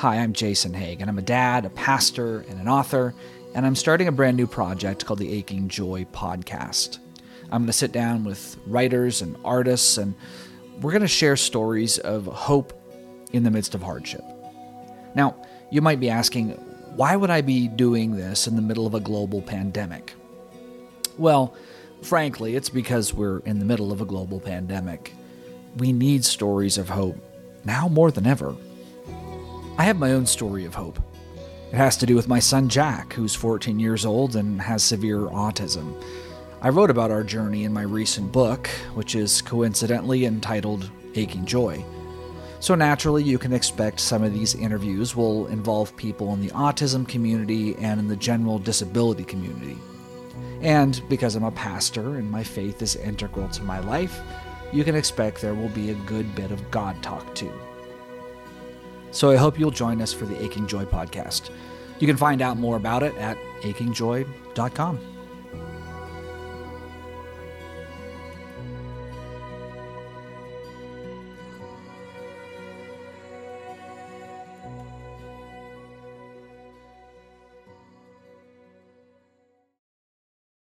Hi, I'm Jason Hague, and I'm a dad, a pastor, and an author, and I'm starting a brand new project called the Aching Joy Podcast. I'm going to sit down with writers and artists, and we're going to share stories of hope in the midst of hardship. Now, you might be asking, why would I be doing this in the middle of a global pandemic? Well, frankly, it's because we're in the middle of a global pandemic. We need stories of hope, now more than ever. Have my own story of hope. It has to do with my son Jack, who's 14 years old and has severe autism. I wrote about our journey in my recent book, which is coincidentally entitled Aching Joy. So, naturally, you can expect some of these interviews will involve people in the autism community and in the general disability community. And because I'm a pastor and my faith is integral to my life, you can expect there will be a good bit of God talk too. So I hope you'll join us for the Aching Joy podcast. You can find out more about it at achingjoy.com.